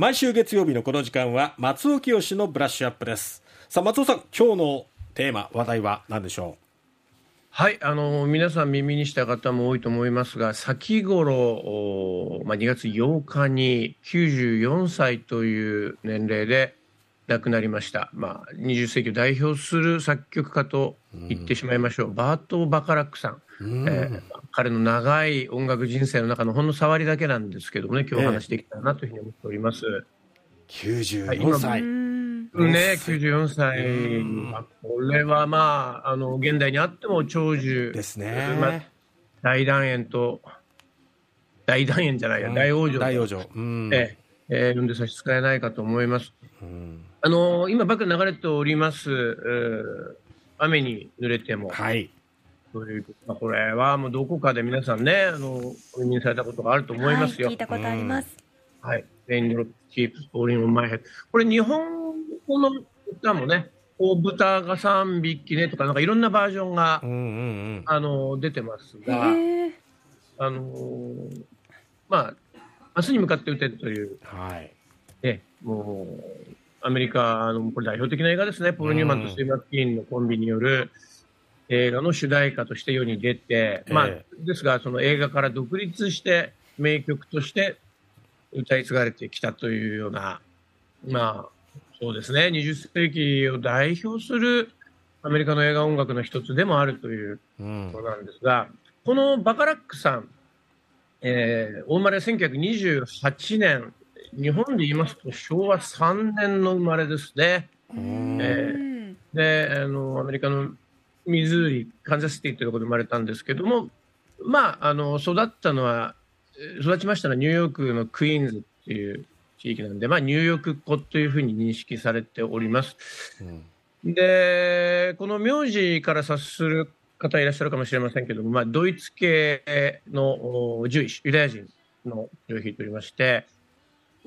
毎週月曜日のこの時間は松尾清のブラッシュアップです。さあ松尾さん今日のテーマ話題は何でしょう？はいあの皆さん耳にした方も多いと思いますが先頃、まあ、2月8日に94歳という年齢で亡くなりました、まあ、20世紀を代表する作曲家と言ってしまいましょう、うん、バート・バカラックさん、うん、えー、彼の長い音楽人生の中のほんの触りだけなんですけどもね今日お話できたらなというふうに思っております。94歳、はい。ね、94歳、まあ、これはまあ、あの現代にあっても長寿。ですね、まあ、大団円と、大団円じゃないや、うん、大往生、大往生、うん、ええんで差し支えないかと思います。うん、あの今、バック流れております、えー、雨に濡れても。はいというまあ、これはもうどこかで皆さんね、あのお耳にされたことがあると思いますよ。はい、聞いたことあります。はい。レインドロップ、キープ、スポーリング、マイヘッド。これ、日本この歌もね、こう豚が3匹ねとか、なんかいろんなバージョンが、うんうんうん、あの出てますが、あのー、まあ、明日に向かって打てるという、はい、えもう、アメリカのこれ代表的な映画ですね、ポール・ニューマンとスティーブ・マッキーンのコンビによる映画の主題歌として世に出て、まあ、ですが、その映画から独立して名曲として歌い継がれてきたというような、まあ、そうですね、20世紀を代表するアメリカの映画音楽の一つでもあるということなんですが、うん、このバカラックさん、えー、大生まれ1928年、日本で言いますと昭和3年の生まれですね。えー、であの、アメリカのミズーリ、カンザスシティというところで生まれたんですけども、まあ、あの育ったのは、育ちましたのはニューヨークのクイーンズっていう地域なんで、まあ、ニューヨークっ子というふうに認識されております。うん、で、この名字から察する方いらっしゃるかもしれませんけども、まあ、ドイツ系のジュイユダヤ人の領域といいまして、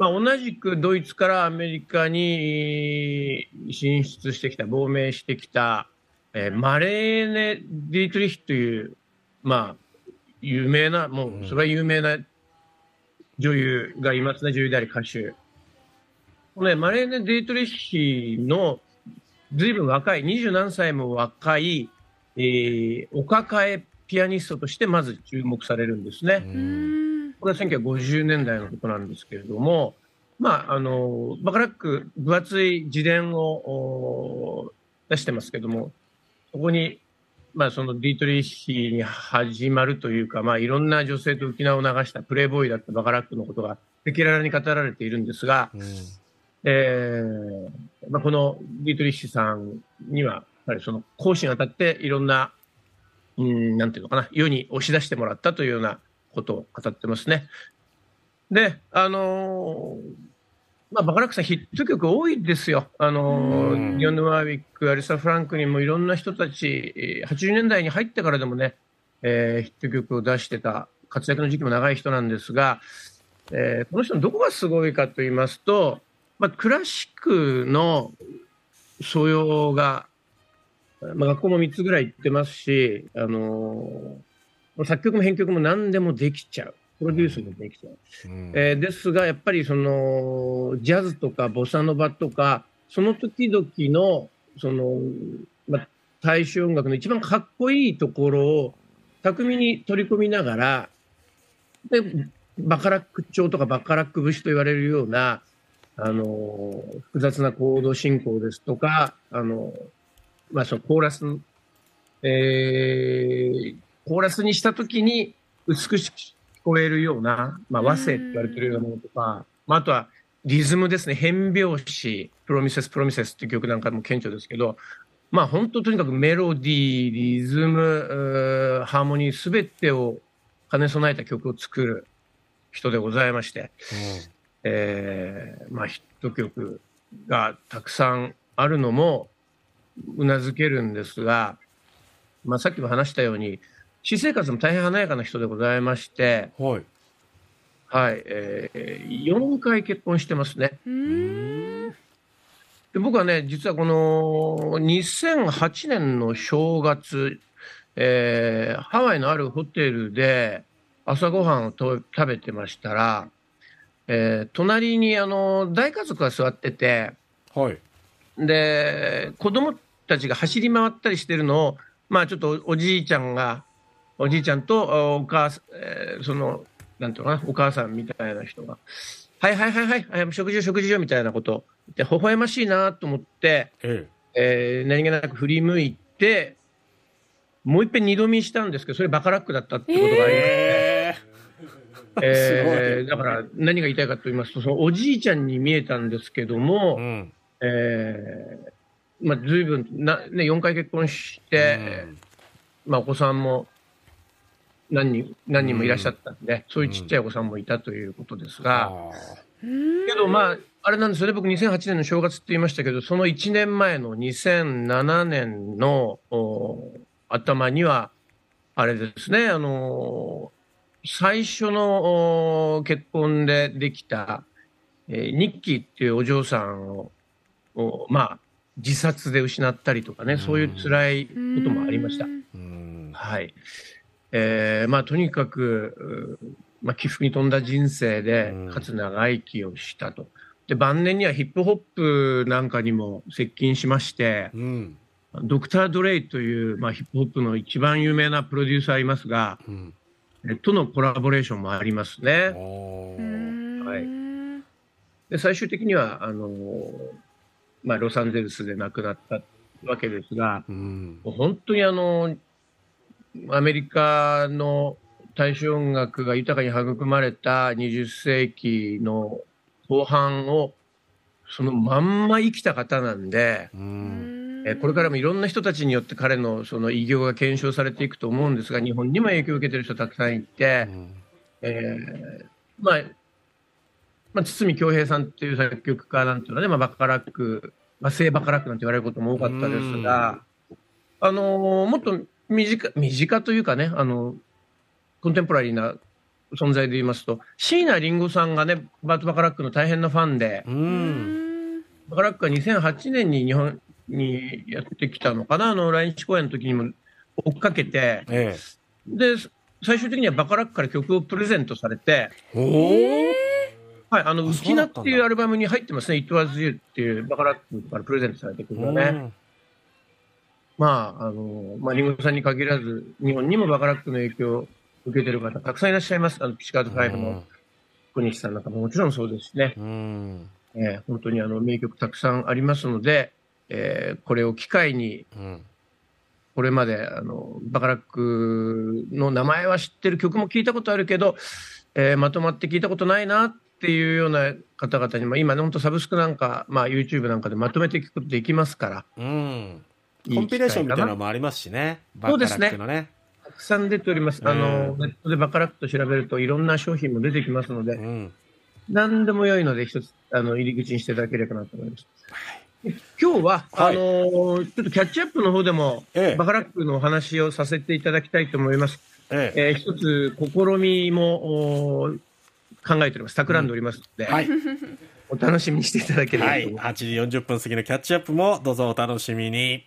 まあ、同じくドイツからアメリカに進出してきた、亡命してきた、えー、マレーネ・ディートリヒという、まあ、有名な、もう、それは有名な女優がいますね、女優であり歌手。このね、マレーネ・デイトリッヒのずいぶん若い、二十何歳も若い、えー、お抱えピアニストとしてまず注目されるんですね。これは1950年代のことなんですけれども、まあ、あの、バカラック、分厚い自伝を出してますけども、そこにまあ、そのディートリッヒに始まるというか、まあ、いろんな女性と浮き名を流したプレイボーイだったバカラックのことが赤裸々に語られているんですが、うん、えー、まあ、このディートリッヒさんには、やっぱりその講師にあたっていろんな、うん、なんていうのかな、世に押し出してもらったというようなことを語ってますね。で、あのーまあ、バカラックさん、ヒット曲多いですよ。あの、ギオンヌ・ワーウィック、アリサ・フランクにもいろんな人たち、80年代に入ってからでもね、えー、ヒット曲を出してた、活躍の時期も長い人なんですが、えー、この人のどこがすごいかと言いますと、まあ、クラシックの素養が、まあ、学校も3つぐらい行ってますし、あのー、作曲も編曲も何でもできちゃう。プロデュースもできちゃう。うん、えー、ですが、やっぱりその、ジャズとかボサノバとか、その時々の、その、まあ、大衆音楽の一番かっこいいところを巧みに取り込みながら、で、バカラック調とかバカラック節と言われるような、あの、複雑なコード進行ですとか、あの、まあ、そのコーラス、えー、コーラスにしたときに美しく聞こえるような、まあ、和声って言われてるようなものとか、まあ、あとはリズムですね、変拍子、プロミセス、プロミセスっていう曲なんかも顕著ですけど、まあ本当とにかくメロディー、リズム、ハーモニーすべてを兼ね備えた曲を作る人でございまして、うん、えー、まあヒット曲がたくさんあるのもうなずけるんですが、まあさっきも話したように、私生活も大変華やかな人でございまして、はい。はい、えー、4回結婚してますね。で僕はね、実はこの2008年の正月、えー、ハワイのあるホテルで朝ごはんをと食べてましたら、えー隣にあの大家族が座ってて、はい。で、子供たちが走り回ったりしてるのを、まあちょっとおじいちゃんが、おじいちゃんとお母さん、えーその、なんていうのかな、お母さんみたいな人が、はいはいはいはい、はい食事を食事をみたいなこと言って、微笑ましいなと思って、ええ。ー何気なく振り向いて、もう一遍二度見したんですけど、それバカラックだったってことがありまして、ええ。ーだから何が言いたいかと言いますと、そのおじいちゃんに見えたんですけども、うん。えーまあ、ずいぶんな、ね、4回結婚して、まあ、お子さんも何人何人もいらっしゃったんで、そういうちっちゃいお子さんもいたということですが、あけど、まあ、あれなんですよね、僕、2008年の正月って言いましたけど、その1年前の2007年のお頭には、あれですね、あの最初のお結婚でできた、えーニッキーっていうお嬢さんを、おまあ、自殺で失ったりとかね、そういう辛いこともありました。ーうん。はい。えーまあ、とにかく、うまあ、起伏に富んだ人生でうん、かつ長生きをしたと。で、晩年にはヒップホップなんかにも接近しまして、うん。ドクター・ドレイという、まあ、ヒップホップの一番有名なプロデューサーいますが、うん。えとのコラボレーションもありますね。はいで、最終的には、あのまあ、ロサンゼルスで亡くなったわけですが、うん。もう本当にあの、アメリカの大衆音楽が豊かに育まれた20世紀の後半を、そのまんま生きた方なんで、うん。えこれからもいろんな人たちによって彼のその偉業が検証されていくと思うんですが、日本にも影響を受けてる人たくさんいて、えーまあ、まあ、堤恭平さんっていう作曲家なんていうのはね、まあ、バカラック、まあ、聖バカラックなんて言われることも多かったですが、あのーもっと身近、身近というかね、あの、コンテンポラリーな存在で言いますと、椎名林檎さんがね、バート・バカラックの大変なファンで、バカラックが2008年に日本にやってきたのかな、あの、来日公演の時にも追っかけて、えで、最終的にはバカラックから曲をプレゼントされて。はい、あの、あウキナっていうアルバムに入ってますね。It Was You っていうバカラックからプレゼントされた曲がね。まあ、あの、まあ、リンゴさんに限らず、日本にもバカラックの影響を受けてる方たくさんいらっしゃいます。あの、ピチカート5の小西さんなんかももちろんそうですしね。うん。えー本当にあの、名曲たくさんありますので、えーこれを機会に、うん。これまで、あの、バカラックの名前は知ってる曲も聞いたことあるけど、えーまとまって聞いたことないなっていうような方々にも、今ね、本当サブスクなんか、まあ YouTube なんかでまとめて聞くことできますから、うん。いいコンピレーションみたいなのもありますしね。そうですね。たくさん出ております。あの、ネットでバカラックと調べるといろんな商品も出てきますので、うん。何でも良いので一つ、あの、入り口にしていただければなと思います。今日は、はいあのーちょっとキャッチアップの方でも、ええバカラックのお話をさせていただきたいと思います。ええ。えー一つ試みもお考えております。企んでおりますので、はい。お楽しみにしていただければはい。と思います。8時40分過ぎのキャッチアップもどうぞお楽しみに。